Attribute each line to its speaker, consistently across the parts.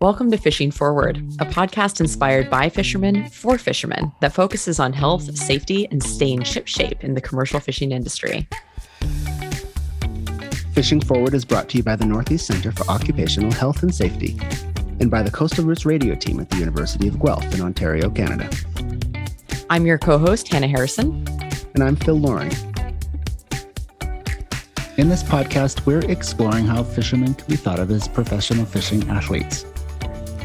Speaker 1: Welcome to Fishing Forward, a podcast inspired by fishermen for fishermen that focuses on health, safety, and staying shipshape in the commercial fishing industry.
Speaker 2: Fishing Forward is brought to you by the Northeast Center for Occupational Health and Safety and by the Coastal Routes radio team at the University of Guelph in Ontario, Canada.
Speaker 1: I'm your co host, Hannah Harrison.
Speaker 2: And I'm Phil Loring. In this podcast, we're exploring how fishermen can be thought of as professional fishing athletes.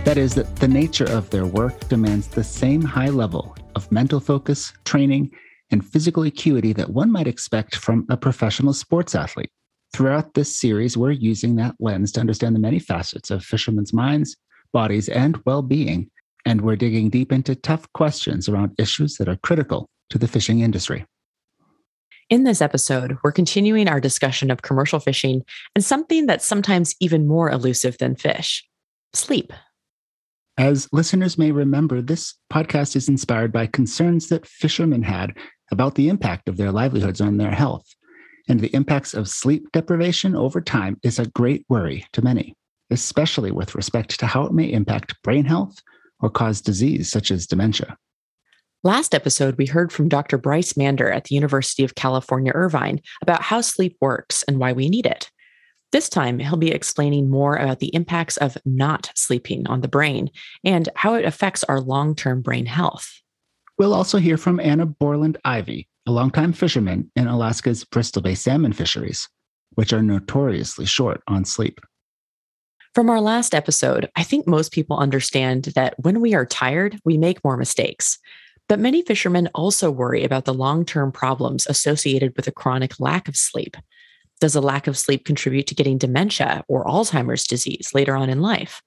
Speaker 2: That is, that the nature of their work demands the same high level of mental focus, training, and physical acuity that one might expect from a professional sports athlete. Throughout this series, we're using that lens to understand the many facets of fishermen's minds, bodies, and well being. And we're digging deep into tough questions around issues that are critical to the fishing industry.
Speaker 1: In this episode, we're continuing our discussion of commercial fishing and something that's sometimes even more elusive than fish sleep.
Speaker 2: As listeners may remember, this podcast is inspired by concerns that fishermen had about the impact of their livelihoods on their health. And the impacts of sleep deprivation over time is a great worry to many, especially with respect to how it may impact brain health or cause disease such as dementia.
Speaker 1: Last episode, we heard from Dr. Bryce Mander at the University of California, Irvine about how sleep works and why we need it. This time, he'll be explaining more about the impacts of not sleeping on the brain and how it affects our long term brain health.
Speaker 2: We'll also hear from Anna Borland Ivy, a longtime fisherman in Alaska's Bristol Bay salmon fisheries, which are notoriously short on sleep.
Speaker 1: From our last episode, I think most people understand that when we are tired, we make more mistakes. But many fishermen also worry about the long term problems associated with a chronic lack of sleep. Does a lack of sleep contribute to getting dementia or Alzheimer's disease later on in life?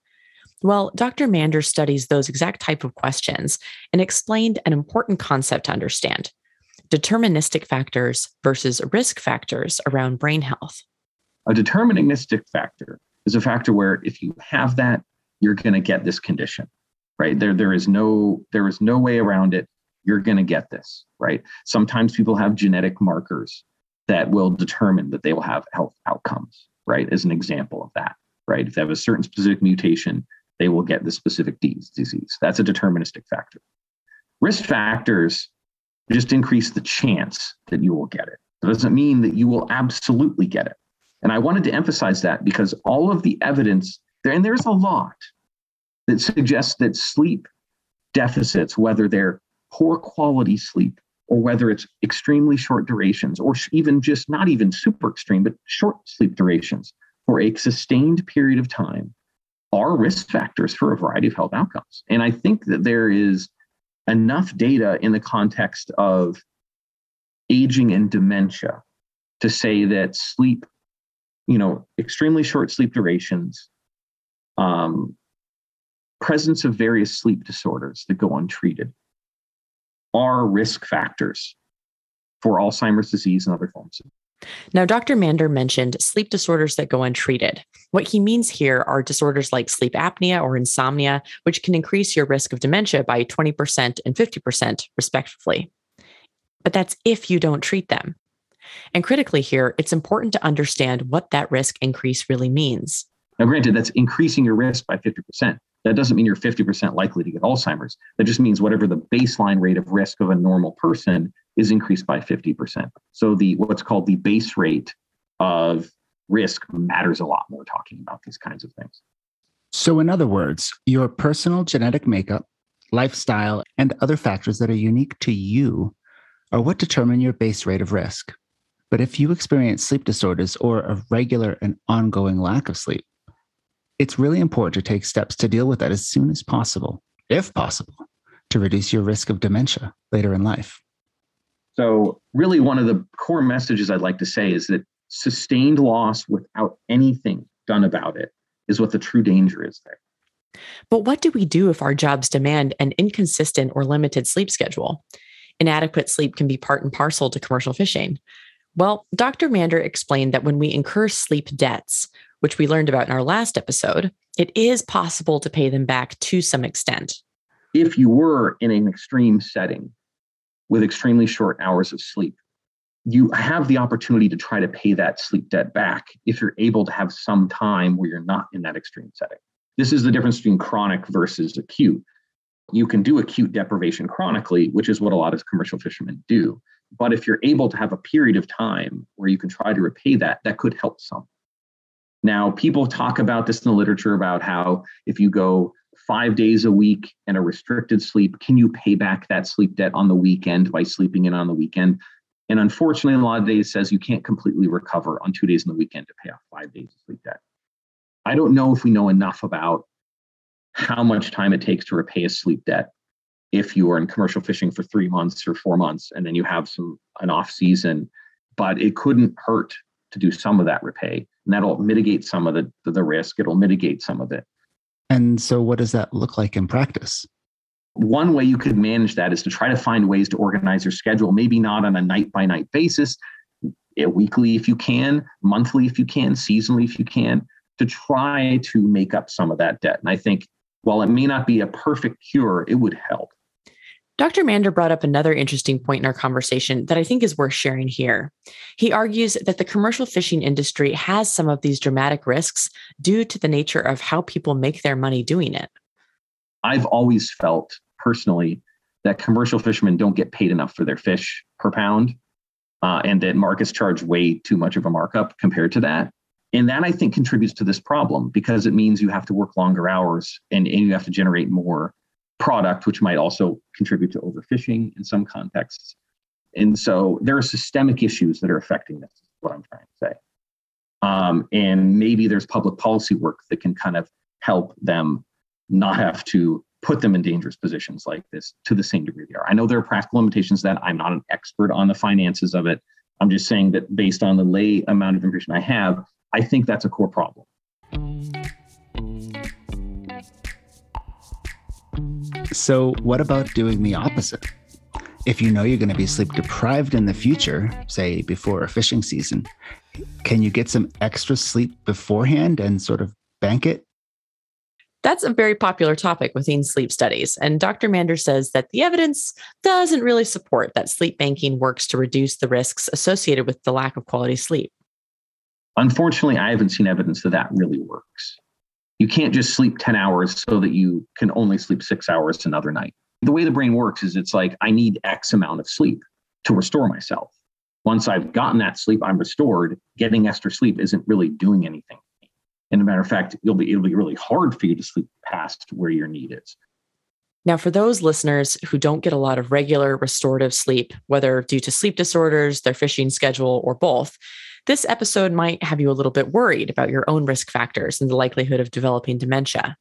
Speaker 1: Well, Dr. Mander studies those exact type of questions and explained an important concept to understand deterministic factors versus risk factors around brain health.
Speaker 3: A deterministic factor is a factor where if you have that, you're going to get this condition, right? There, there is no, there is no way around it. You're going to get this, right? Sometimes people have genetic markers that will determine that they will have health outcomes, right? As an example of that, right? If they have a certain specific mutation, they will get the specific disease. That's a deterministic factor. Risk factors just increase the chance that you will get it. It doesn't mean that you will absolutely get it. And I wanted to emphasize that because all of the evidence there, and there's a lot that suggests that sleep deficits, whether they're poor quality sleep or whether it's extremely short durations or even just not even super extreme, but short sleep durations for a sustained period of time are risk factors for a variety of health outcomes. And I think that there is enough data in the context of aging and dementia to say that sleep, you know, extremely short sleep durations, um, presence of various sleep disorders that go untreated, are risk factors for Alzheimer's disease and other forms.
Speaker 1: Now, Dr. Mander mentioned sleep disorders that go untreated. What he means here are disorders like sleep apnea or insomnia, which can increase your risk of dementia by 20% and 50%, respectively. But that's if you don't treat them. And critically, here, it's important to understand what that risk increase really means.
Speaker 3: Now, granted, that's increasing your risk by 50%. That doesn't mean you're 50% likely to get Alzheimer's. That just means whatever the baseline rate of risk of a normal person is increased by 50%. So the what's called the base rate of risk matters a lot when we're talking about these kinds of things.
Speaker 2: So in other words, your personal genetic makeup, lifestyle, and other factors that are unique to you are what determine your base rate of risk. But if you experience sleep disorders or a regular and ongoing lack of sleep, it's really important to take steps to deal with that as soon as possible, if possible, to reduce your risk of dementia later in life.
Speaker 3: So, really, one of the core messages I'd like to say is that sustained loss without anything done about it is what the true danger is there.
Speaker 1: But what do we do if our jobs demand an inconsistent or limited sleep schedule? Inadequate sleep can be part and parcel to commercial fishing. Well, Dr. Mander explained that when we incur sleep debts, which we learned about in our last episode, it is possible to pay them back to some extent.
Speaker 3: If you were in an extreme setting with extremely short hours of sleep, you have the opportunity to try to pay that sleep debt back if you're able to have some time where you're not in that extreme setting. This is the difference between chronic versus acute. You can do acute deprivation chronically, which is what a lot of commercial fishermen do. But if you're able to have a period of time where you can try to repay that, that could help some. Now, people talk about this in the literature about how if you go five days a week and a restricted sleep, can you pay back that sleep debt on the weekend by sleeping in on the weekend? And unfortunately, a lot of days says you can't completely recover on two days in the weekend to pay off five days of sleep debt. I don't know if we know enough about how much time it takes to repay a sleep debt if you are in commercial fishing for three months or four months and then you have some an off season but it couldn't hurt to do some of that repay. And that'll mitigate some of the the risk. It'll mitigate some of it.
Speaker 2: And so what does that look like in practice?
Speaker 3: One way you could manage that is to try to find ways to organize your schedule maybe not on a night by night basis weekly if you can monthly if you can seasonally if you can to try to make up some of that debt. And i think while it may not be a perfect cure it would help
Speaker 1: Dr. Mander brought up another interesting point in our conversation that I think is worth sharing here. He argues that the commercial fishing industry has some of these dramatic risks due to the nature of how people make their money doing it.
Speaker 3: I've always felt personally that commercial fishermen don't get paid enough for their fish per pound, uh, and that markets charge way too much of a markup compared to that. And that I think contributes to this problem because it means you have to work longer hours and, and you have to generate more product, which might also contribute to overfishing in some contexts. And so there are systemic issues that are affecting this, is what I'm trying to say. Um, and maybe there's public policy work that can kind of help them not have to put them in dangerous positions like this to the same degree they are. I know there are practical limitations that I'm not an expert on the finances of it. I'm just saying that based on the lay amount of information I have, I think that's a core problem.
Speaker 2: So, what about doing the opposite? If you know you're going to be sleep deprived in the future, say before a fishing season, can you get some extra sleep beforehand and sort of bank it?
Speaker 1: That's a very popular topic within sleep studies. And Dr. Mander says that the evidence doesn't really support that sleep banking works to reduce the risks associated with the lack of quality sleep.
Speaker 3: Unfortunately, I haven't seen evidence that that really works you can't just sleep 10 hours so that you can only sleep six hours another night. The way the brain works is it's like, I need X amount of sleep to restore myself. Once I've gotten that sleep, I'm restored. Getting extra sleep isn't really doing anything. And a matter of fact, it'll be it'll be really hard for you to sleep past where your need is.
Speaker 1: Now, for those listeners who don't get a lot of regular restorative sleep, whether due to sleep disorders, their fishing schedule, or both, this episode might have you a little bit worried about your own risk factors and the likelihood of developing dementia.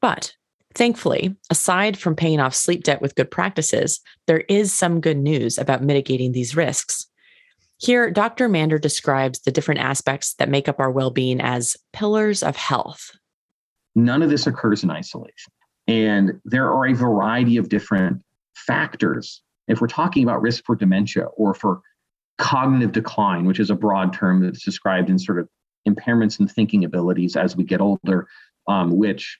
Speaker 1: But thankfully, aside from paying off sleep debt with good practices, there is some good news about mitigating these risks. Here, Dr. Mander describes the different aspects that make up our well being as pillars of health.
Speaker 3: None of this occurs in isolation. And there are a variety of different factors. If we're talking about risk for dementia or for cognitive decline, which is a broad term that's described in sort of impairments in thinking abilities as we get older, um, which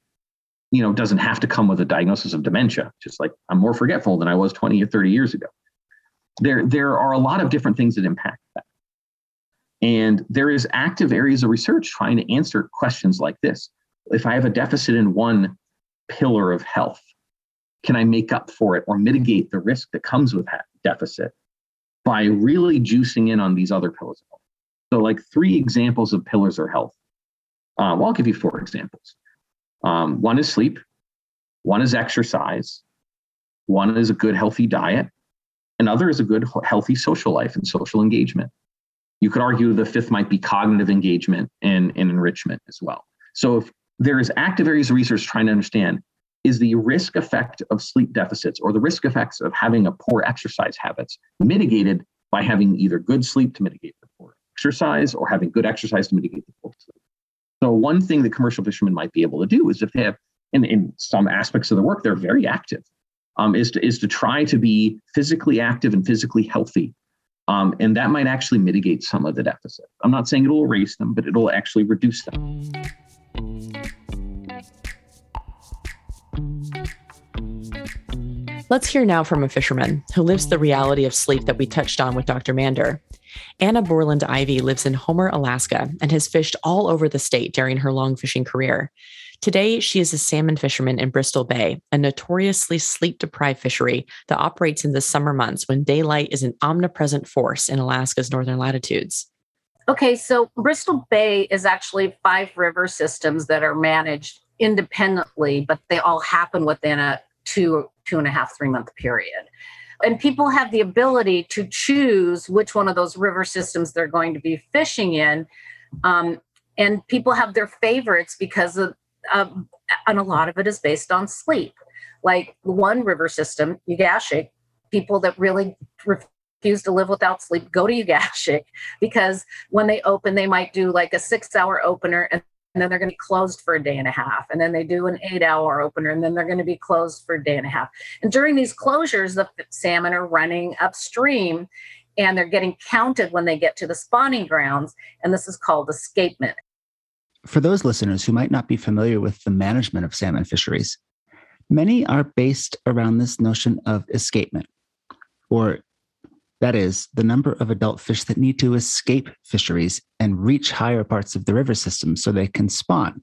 Speaker 3: you know doesn't have to come with a diagnosis of dementia. Just like I'm more forgetful than I was 20 or 30 years ago. There, there are a lot of different things that impact that. And there is active areas of research trying to answer questions like this. If I have a deficit in one pillar of health, can I make up for it or mitigate the risk that comes with that deficit? By really juicing in on these other pillars of health. So, like three examples of pillars of health. Uh, well, I'll give you four examples. Um, one is sleep, one is exercise, one is a good, healthy diet, another is a good, healthy social life and social engagement. You could argue the fifth might be cognitive engagement and, and enrichment as well. So, if there is active areas of research trying to understand is the risk effect of sleep deficits or the risk effects of having a poor exercise habits mitigated by having either good sleep to mitigate the poor exercise or having good exercise to mitigate the poor sleep. So one thing that commercial fishermen might be able to do is if they have in, in some aspects of the work, they're very active, um, is, to, is to try to be physically active and physically healthy. Um, and that might actually mitigate some of the deficit. I'm not saying it'll erase them, but it'll actually reduce them.
Speaker 1: Let's hear now from a fisherman who lives the reality of sleep that we touched on with Dr. Mander. Anna Borland Ivy lives in Homer, Alaska, and has fished all over the state during her long fishing career. Today, she is a salmon fisherman in Bristol Bay, a notoriously sleep deprived fishery that operates in the summer months when daylight is an omnipresent force in Alaska's northern latitudes.
Speaker 4: Okay, so Bristol Bay is actually five river systems that are managed independently, but they all happen within a two, two and a half, three month period. And people have the ability to choose which one of those river systems they're going to be fishing in. Um, and people have their favorites because of, and a lot of it is based on sleep. Like one river system, Ugashik, people that really refuse to live without sleep go to Ugashik because when they open, they might do like a six hour opener and and then they're going to be closed for a day and a half. And then they do an eight hour opener, and then they're going to be closed for a day and a half. And during these closures, the salmon are running upstream and they're getting counted when they get to the spawning grounds. And this is called escapement.
Speaker 2: For those listeners who might not be familiar with the management of salmon fisheries, many are based around this notion of escapement, or that is, the number of adult fish that need to escape fisheries and reach higher parts of the river system so they can spawn.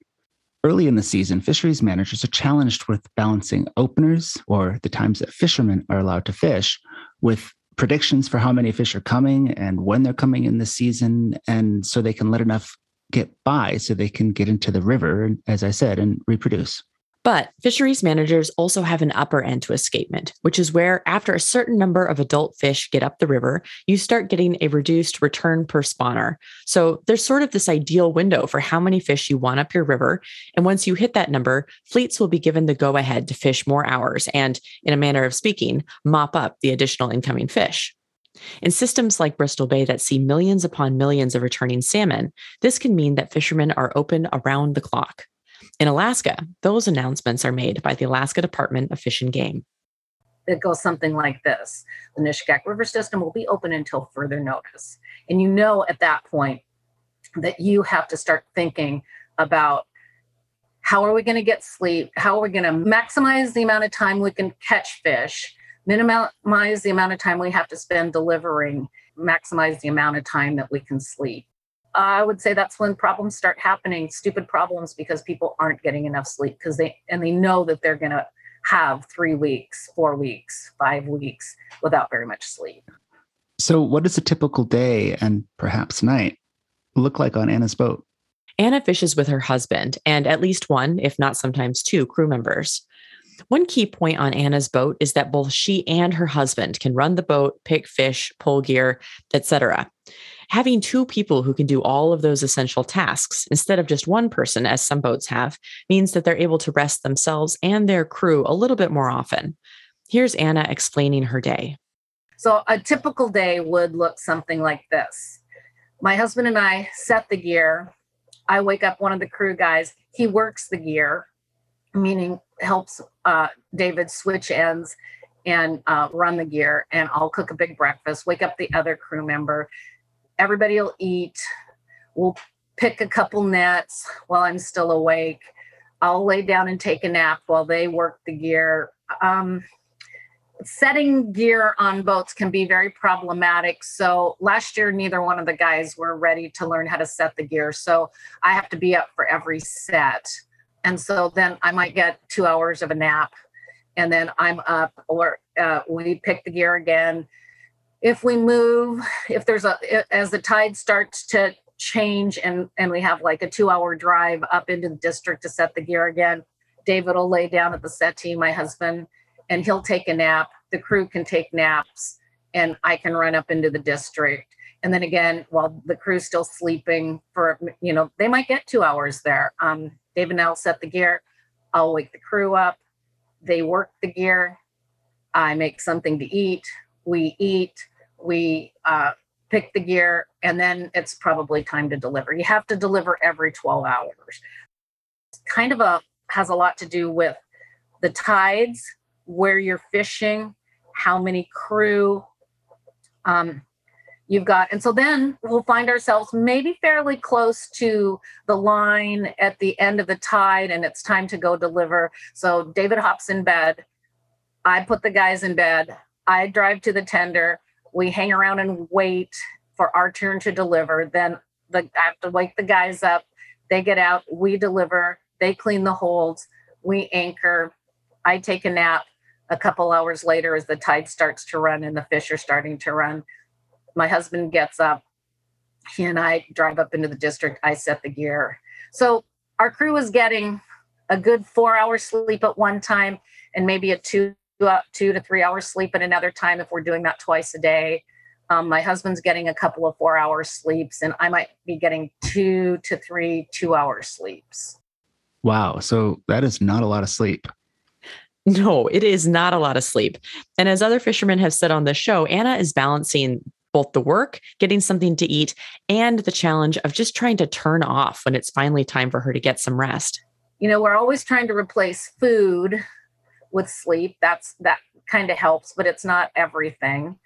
Speaker 2: Early in the season, fisheries managers are challenged with balancing openers, or the times that fishermen are allowed to fish, with predictions for how many fish are coming and when they're coming in the season, and so they can let enough get by so they can get into the river, as I said, and reproduce.
Speaker 1: But fisheries managers also have an upper end to escapement, which is where, after a certain number of adult fish get up the river, you start getting a reduced return per spawner. So there's sort of this ideal window for how many fish you want up your river. And once you hit that number, fleets will be given the go ahead to fish more hours and, in a manner of speaking, mop up the additional incoming fish. In systems like Bristol Bay that see millions upon millions of returning salmon, this can mean that fishermen are open around the clock. In Alaska, those announcements are made by the Alaska Department of Fish and Game.
Speaker 4: It goes something like this The Nushagak River system will be open until further notice. And you know at that point that you have to start thinking about how are we going to get sleep? How are we going to maximize the amount of time we can catch fish? Minimize the amount of time we have to spend delivering, maximize the amount of time that we can sleep. I would say that's when problems start happening, stupid problems, because people aren't getting enough sleep because they and they know that they're going to have three weeks, four weeks, five weeks without very much sleep.
Speaker 2: So, what does a typical day and perhaps night look like on Anna's boat?
Speaker 1: Anna fishes with her husband and at least one, if not sometimes two, crew members. One key point on Anna's boat is that both she and her husband can run the boat, pick fish, pull gear, etc having two people who can do all of those essential tasks instead of just one person, as some boats have, means that they're able to rest themselves and their crew a little bit more often. Here's Anna explaining her day.
Speaker 4: So, a typical day would look something like this My husband and I set the gear. I wake up one of the crew guys. He works the gear, meaning helps uh, David switch ends and uh, run the gear. And I'll cook a big breakfast, wake up the other crew member everybody will eat. We'll pick a couple nets while I'm still awake. I'll lay down and take a nap while they work the gear. Um, setting gear on boats can be very problematic. So last year, neither one of the guys were ready to learn how to set the gear. So I have to be up for every set. And so then I might get two hours of a nap. And then I'm up or uh, we pick the gear again. If we move if there's a as the tide starts to change and and we have like a two hour drive up into the district to set the gear again david will lay down at the settee my husband and he'll take a nap. The crew can take naps and i can run up into the district. And then again while the crew's still sleeping for you know they might get two hours there. Um, david and i'll set the gear. I'll wake the crew up. They work the gear. I make something to eat. We eat. We uh, pick the gear, and then it's probably time to deliver. You have to deliver every 12 hours. kind of a has a lot to do with the tides, where you're fishing, how many crew um, you've got. And so then we'll find ourselves maybe fairly close to the line at the end of the tide, and it's time to go deliver. So David hops in bed. I put the guys in bed. I drive to the tender we hang around and wait for our turn to deliver. Then the, I have to wake the guys up. They get out, we deliver, they clean the holds, we anchor, I take a nap. A couple hours later, as the tide starts to run and the fish are starting to run, my husband gets up. He and I drive up into the district. I set the gear. So our crew is getting a good four hours sleep at one time and maybe a two uh, two to three hours sleep at another time if we're doing that twice a day um, my husband's getting a couple of four hours sleeps and i might be getting two to three two hour sleeps
Speaker 2: wow so that is not a lot of sleep
Speaker 1: no it is not a lot of sleep and as other fishermen have said on the show anna is balancing both the work, getting something to eat, and the challenge of just trying to turn off when it's finally time for her to get some rest.
Speaker 4: You know we're always trying to replace food with sleep. That's that kind of helps but it's not everything.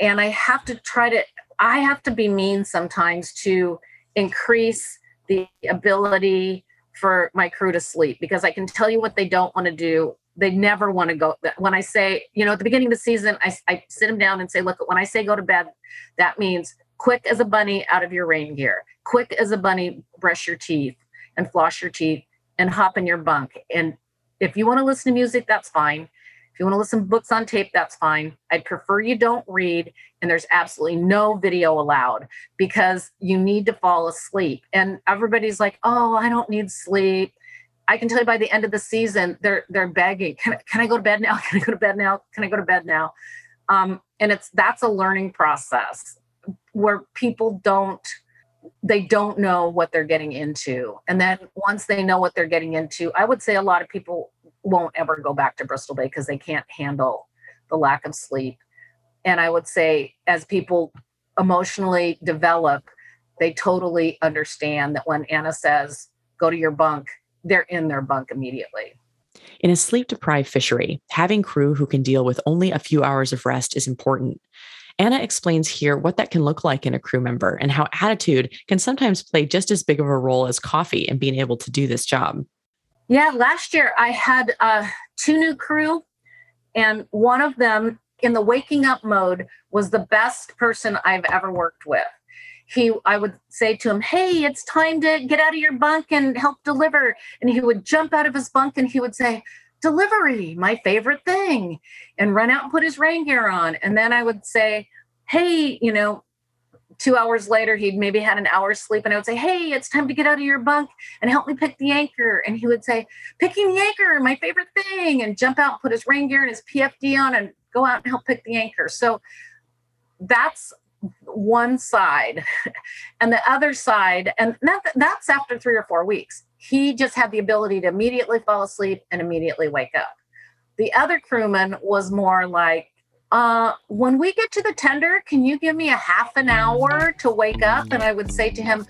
Speaker 4: And i have to try to i have to be mean sometimes to increase the ability for my crew to sleep because i can tell you what they don't want to do they never want to go when i say you know at the beginning of the season I, I sit them down and say look when i say go to bed that means quick as a bunny out of your rain gear quick as a bunny brush your teeth and floss your teeth and hop in your bunk. And if you want to listen to music, that's fine. If you want to listen to books on tape, that's fine. I'd prefer you don't read, and there's absolutely no video allowed because you need to fall asleep. And everybody's like, "Oh, I don't need sleep." I can tell you by the end of the season, they're they're begging, "Can I, can I go to bed now? Can I go to bed now? Can I go to bed now?" Um, and it's that's a learning process where people don't they don't know what they're getting into. And then once they know what they're getting into, I would say a lot of people won't ever go back to Bristol Bay because they can't handle the lack of sleep. And I would say, as people emotionally develop, they totally understand that when Anna says, go to your bunk, they're in their bunk immediately.
Speaker 1: In a sleep deprived fishery, having crew who can deal with only a few hours of rest is important. Anna explains here what that can look like in a crew member and how attitude can sometimes play just as big of a role as coffee in being able to do this job.
Speaker 4: Yeah, last year I had uh, two new crew, and one of them in the waking up mode was the best person I've ever worked with. He, I would say to him, Hey, it's time to get out of your bunk and help deliver. And he would jump out of his bunk and he would say, delivery, my favorite thing, and run out and put his rain gear on. And then I would say, hey, you know, two hours later, he'd maybe had an hour's sleep, and I would say, hey, it's time to get out of your bunk and help me pick the anchor. And he would say, picking the anchor, my favorite thing, and jump out, and put his rain gear and his PFD on, and go out and help pick the anchor. So that's one side and the other side and that, that's after three or four weeks he just had the ability to immediately fall asleep and immediately wake up. The other crewman was more like, uh, when we get to the tender, can you give me a half an hour to wake up? And I would say to him,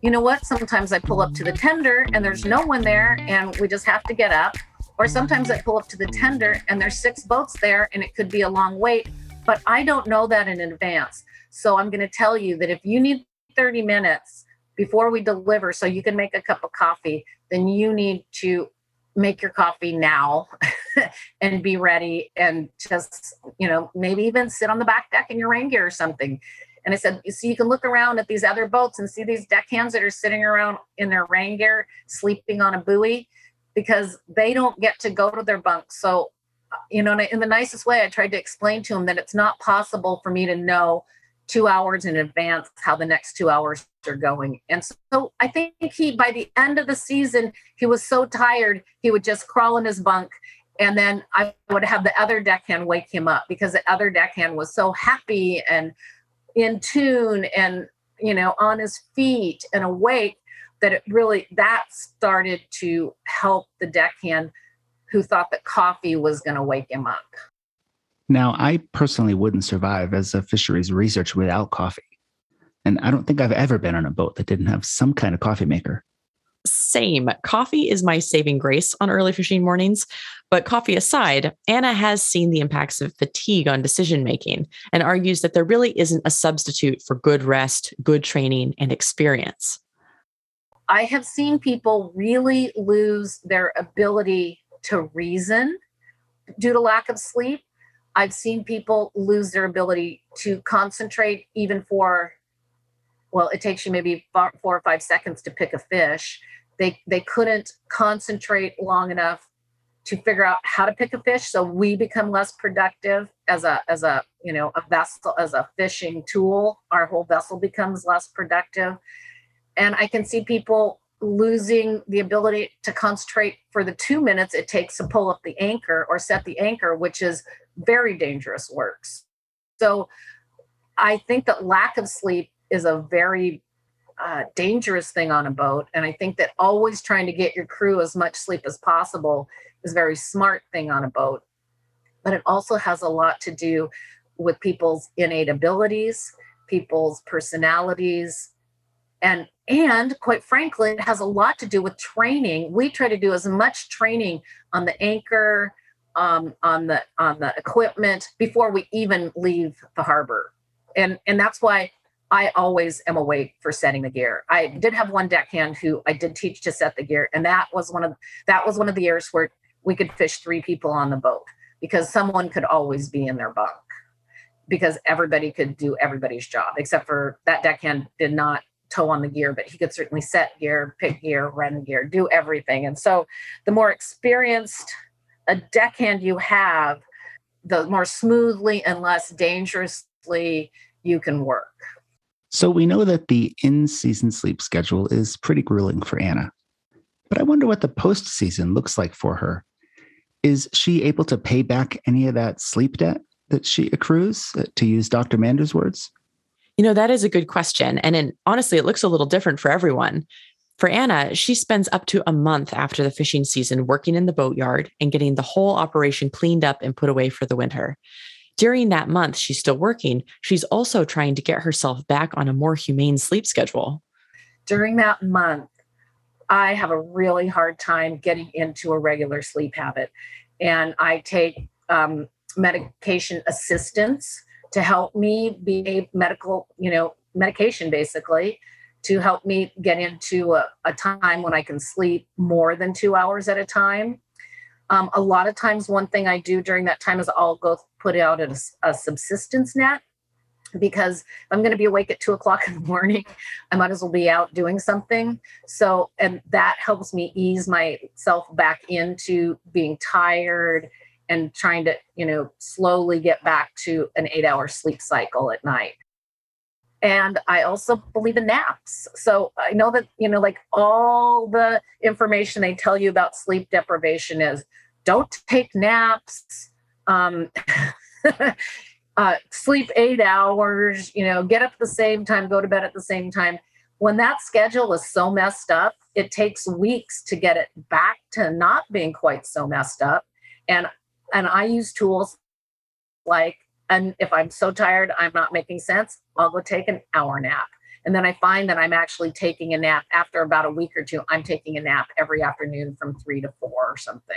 Speaker 4: you know what? Sometimes I pull up to the tender and there's no one there and we just have to get up. Or sometimes I pull up to the tender and there's six boats there and it could be a long wait, but I don't know that in advance. So I'm going to tell you that if you need 30 minutes, before we deliver so you can make a cup of coffee then you need to make your coffee now and be ready and just you know maybe even sit on the back deck in your rain gear or something. And i said so you can look around at these other boats and see these deckhands that are sitting around in their rain gear sleeping on a buoy because they don't get to go to their bunk. So uh, you know in the nicest way i tried to explain to them that it's not possible for me to know two hours in advance how the next two hours are going. And so I think he, by the end of the season, he was so tired, he would just crawl in his bunk. And then I would have the other deckhand wake him up because the other deckhand was so happy and in tune and, you know, on his feet and awake that it really, that started to help the deckhand who thought that coffee was going to wake him up.
Speaker 2: Now, I personally wouldn't survive as a fisheries researcher without coffee. And I don't think I've ever been on a boat that didn't have some kind of coffee maker.
Speaker 1: Same. Coffee is my saving grace on early fishing mornings. But coffee aside, Anna has seen the impacts of fatigue on decision making and argues that there really isn't a substitute for good rest, good training, and experience.
Speaker 4: I have seen people really lose their ability to reason due to lack of sleep. I've seen people lose their ability to concentrate even for well, it takes you maybe four or five seconds to pick a fish. they they couldn't concentrate long enough to figure out how to pick a fish. So we become less productive as a as a you know a vessel as a fishing tool. Our whole vessel becomes less productive. And i can see people losing the ability to concentrate for the two minutes it takes to pull up the anchor or set the anchor which is very dangerous works. So i think that lack of sleep is a very uh, dangerous thing on a boat and i think that always trying to get your crew as much sleep as possible is a very smart thing on a boat. But it also has a lot to do with people's innate abilities people's personalities and and quite frankly it has a lot to do with training we try to do as much training on the anchor um, on the on the equipment before we even leave the harbor and and that's why I always am awake for setting the gear. I did have one deckhand who I did teach to set the gear, and that was one of that was one of the years where we could fish three people on the boat because someone could always be in their bunk because everybody could do everybody's job except for that deckhand did not tow on the gear, but he could certainly set gear, pick gear, run gear, do everything. And so the more experienced a deckhand you have, the more smoothly and less dangerously you can work.
Speaker 2: So we know that the in season sleep schedule is pretty grueling for Anna. But I wonder what the post season looks like for her. Is she able to pay back any of that sleep debt that she accrues, uh, to use Dr. Mander's words?
Speaker 1: You know, that is a good question. And in, honestly, it looks a little different for everyone. For Anna, she spends up to a month after the fishing season working in the boatyard and getting the whole operation cleaned up and put away for the winter. During that month, she's still working. She's also trying to get herself back on a more humane sleep schedule.
Speaker 4: During that month, I have a really hard time getting into a regular sleep habit. And I take um, medication assistance to help me be a medical, you know, medication basically to help me get into a, a time when I can sleep more than two hours at a time. Um, a lot of times, one thing I do during that time is I'll go put out a, a subsistence net because I'm going to be awake at two o'clock in the morning, I might as well be out doing something. So, and that helps me ease myself back into being tired and trying to, you know, slowly get back to an eight hour sleep cycle at night. And I also believe in naps. So I know that, you know, like all the information they tell you about sleep deprivation is don't take naps um, uh, sleep eight hours, you know, get up the same time, go to bed at the same time. When that schedule is so messed up, it takes weeks to get it back to not being quite so messed up. And and I use tools like, and if I'm so tired, I'm not making sense, I'll go take an hour nap. And then I find that I'm actually taking a nap after about a week or two. I'm taking a nap every afternoon from three to four or something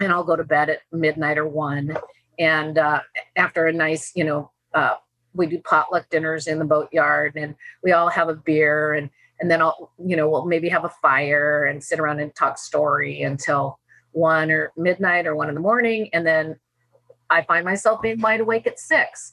Speaker 4: and I'll go to bed at midnight or one. And uh, after a nice, you know, uh, we do potluck dinners in the boatyard, and we all have a beer, and and then I'll, you know, we'll maybe have a fire and sit around and talk story until one or midnight or one in the morning, and then I find myself being wide awake at six.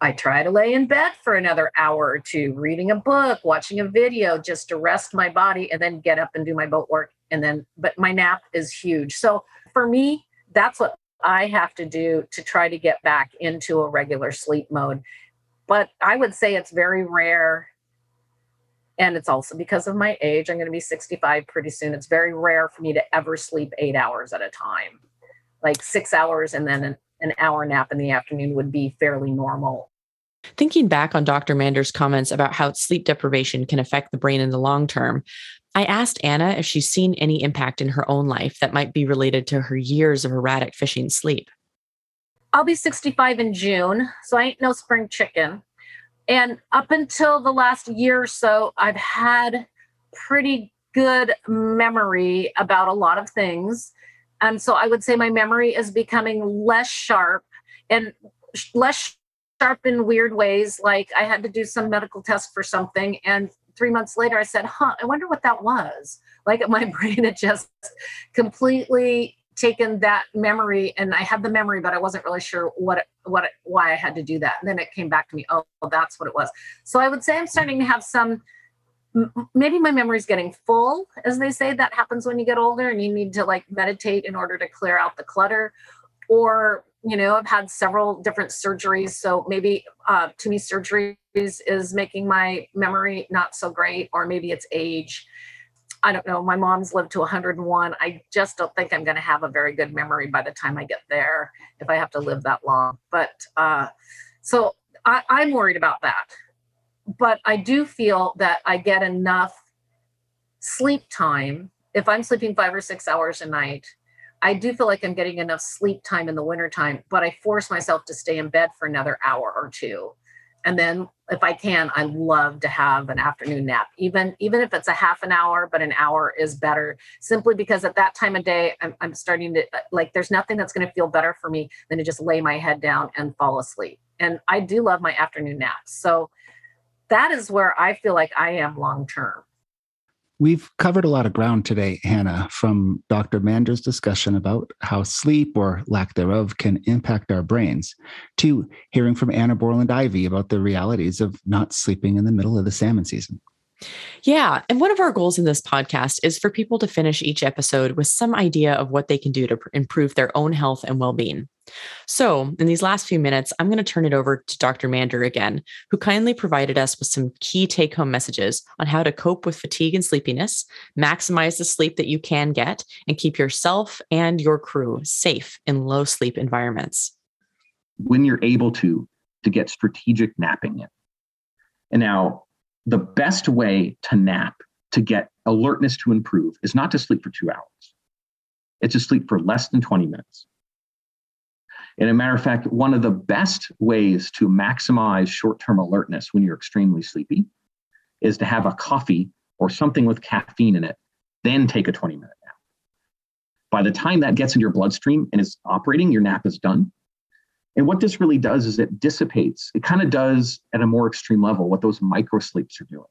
Speaker 4: I try to lay in bed for another hour or two, reading a book, watching a video just to rest my body and then get up and do my boat work. And then, but my nap is huge. So for me, that's what I have to do to try to get back into a regular sleep mode. But I would say it's very rare. And it's also because of my age. I'm going to be 65 pretty soon. It's very rare for me to ever sleep eight hours at a time, like six hours and then an an hour nap in the afternoon would be fairly normal.
Speaker 1: Thinking back on Dr. Mander's comments about how sleep deprivation can affect the brain in the long term, I asked Anna if she's seen any impact in her own life that might be related to her years of erratic fishing sleep.
Speaker 4: I'll be 65 in June, so I ain't no spring chicken. And up until the last year or so, I've had pretty good memory about a lot of things. And so I would say my memory is becoming less sharp and less sharp in weird ways. Like I had to do some medical test for something. And three months later, I said, huh, I wonder what that was. Like my brain had just completely taken that memory and I had the memory, but I wasn't really sure what, what, why I had to do that. And then it came back to me. Oh, well, that's what it was. So I would say I'm starting to have some maybe my memory's getting full as they say that happens when you get older and you need to like meditate in order to clear out the clutter or you know i've had several different surgeries so maybe uh, to me surgeries is making my memory not so great or maybe it's age i don't know my mom's lived to 101 i just don't think i'm going to have a very good memory by the time i get there if i have to live that long but uh, so I, i'm worried about that but I do feel that I get enough sleep time. If I'm sleeping five or six hours a night, I do feel like I'm getting enough sleep time in the wintertime, but I force myself to stay in bed for another hour or two. And then if I can, I love to have an afternoon nap, even even if it's a half an hour, but an hour is better simply because at that time of day, I'm, I'm starting to uh, like, there's nothing that's going to feel better for me than to just lay my head down and fall asleep. And I do love my afternoon naps. So that is where I feel like I am long term.
Speaker 2: We've covered a lot of ground today, Hannah, from Dr. Mander's discussion about how sleep or lack thereof can impact our brains, to hearing from Anna Borland Ivy about the realities of not sleeping in the middle of the salmon season.
Speaker 1: Yeah. And one of our goals in this podcast is for people to finish each episode with some idea of what they can do to improve their own health and well being. So, in these last few minutes, I'm going to turn it over to Dr. Mander again, who kindly provided us with some key take home messages on how to cope with fatigue and sleepiness, maximize the sleep that you can get, and keep yourself and your crew safe in low sleep environments.
Speaker 3: When you're able to, to get strategic napping in. And now, the best way to nap to get alertness to improve is not to sleep for two hours. It's to sleep for less than 20 minutes. And a matter of fact, one of the best ways to maximize short term alertness when you're extremely sleepy is to have a coffee or something with caffeine in it, then take a 20 minute nap. By the time that gets in your bloodstream and is operating, your nap is done. And what this really does is it dissipates. It kind of does at a more extreme level what those micro sleeps are doing.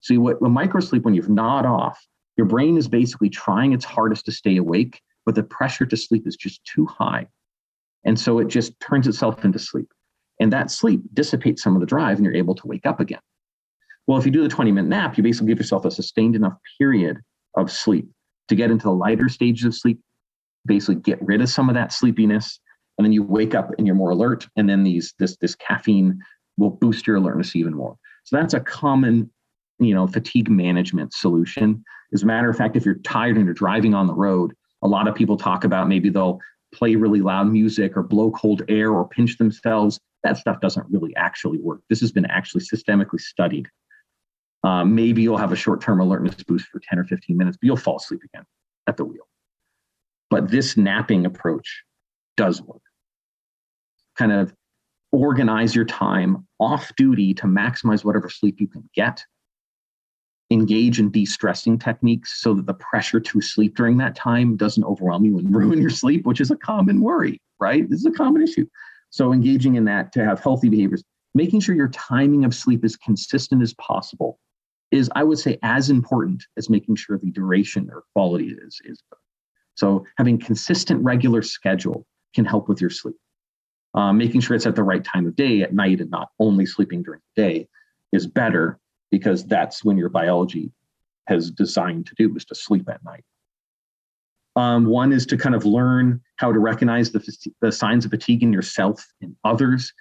Speaker 3: See, what a micro sleep, when you've nod off, your brain is basically trying its hardest to stay awake, but the pressure to sleep is just too high. And so it just turns itself into sleep. And that sleep dissipates some of the drive and you're able to wake up again. Well, if you do the 20 minute nap, you basically give yourself a sustained enough period of sleep to get into the lighter stages of sleep, basically get rid of some of that sleepiness and then you wake up and you're more alert and then these this this caffeine will boost your alertness even more. So that's a common you know fatigue management solution. As a matter of fact if you're tired and you're driving on the road a lot of people talk about maybe they'll play really loud music or blow cold air or pinch themselves. That stuff doesn't really actually work. This has been actually systemically studied. Um, maybe you'll have a short-term alertness boost for 10 or 15 minutes but you'll fall asleep again at the wheel. But this napping approach does work kind of organize your time off duty to maximize whatever sleep you can get. Engage in de-stressing techniques so that the pressure to sleep during that time doesn't overwhelm you and ruin your sleep which is a common worry right? This is a common issue. So engaging in that to have healthy behaviors making sure your timing of sleep is consistent as possible is i would say as important as making sure the duration or quality is is good. So having consistent regular schedule can help with your sleep uh, making sure it's at the right time of day at night and not only sleeping during the day is better because that's when your biology has designed to do is to sleep at night. Um, one is to kind of learn how to recognize the, the signs of fatigue in yourself and others.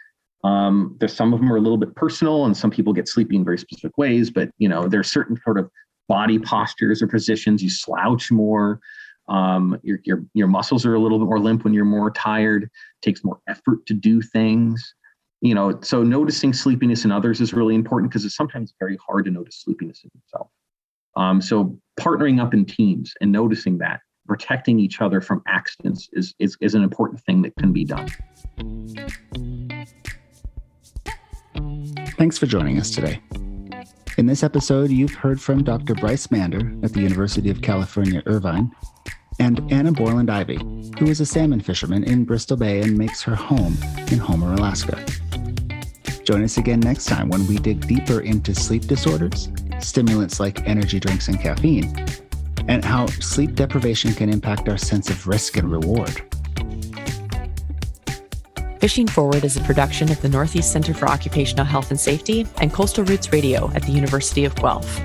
Speaker 3: Um, there's some of them are a little bit personal, and some people get sleepy in very specific ways. But you know, there's certain sort of body postures or positions. You slouch more. Um, your, your, your muscles are a little bit more limp when you're more tired, it takes more effort to do things. You know, so noticing sleepiness in others is really important because it's sometimes very hard to notice sleepiness in yourself. Um, so partnering up in teams and noticing that, protecting each other from accidents is, is, is an important thing that can be done.
Speaker 2: Thanks for joining us today. In this episode, you've heard from Dr. Bryce Mander at the University of California, Irvine, and Anna Borland Ivy, who is a salmon fisherman in Bristol Bay and makes her home in Homer, Alaska. Join us again next time when we dig deeper into sleep disorders, stimulants like energy drinks and caffeine, and how sleep deprivation can impact our sense of risk and reward.
Speaker 1: Fishing Forward is a production of the Northeast Center for Occupational Health and Safety and Coastal Routes Radio at the University of Guelph.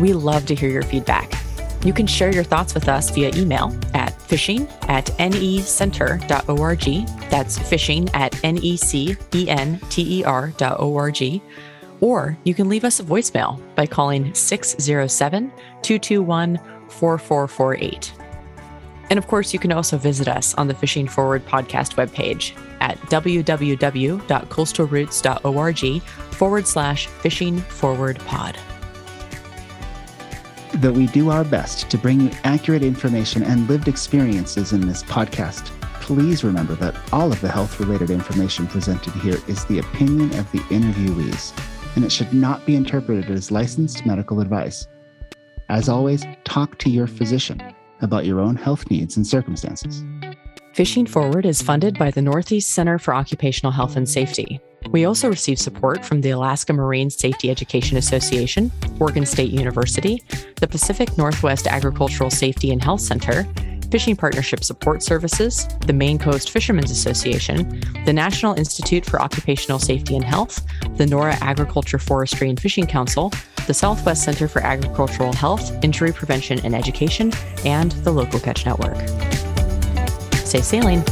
Speaker 1: We love to hear your feedback. You can share your thoughts with us via email at fishing at necenter.org. That's fishing at necenter.org. Or you can leave us a voicemail by calling 607 221 4448. And of course, you can also visit us on the Fishing Forward podcast webpage at www.coastalroutes.org forward slash fishing forward pod
Speaker 2: that we do our best to bring you accurate information and lived experiences in this podcast. Please remember that all of the health related information presented here is the opinion of the interviewees, and it should not be interpreted as licensed medical advice. As always, talk to your physician about your own health needs and circumstances.
Speaker 1: Fishing Forward is funded by the Northeast Center for Occupational Health and Safety. We also receive support from the Alaska Marine Safety Education Association, Oregon State University, the Pacific Northwest Agricultural Safety and Health Center, Fishing Partnership Support Services, the Maine Coast Fishermen's Association, the National Institute for Occupational Safety and Health, the NORA Agriculture, Forestry, and Fishing Council, the Southwest Center for Agricultural Health, Injury Prevention and Education, and the Local Catch Network. Safe sailing!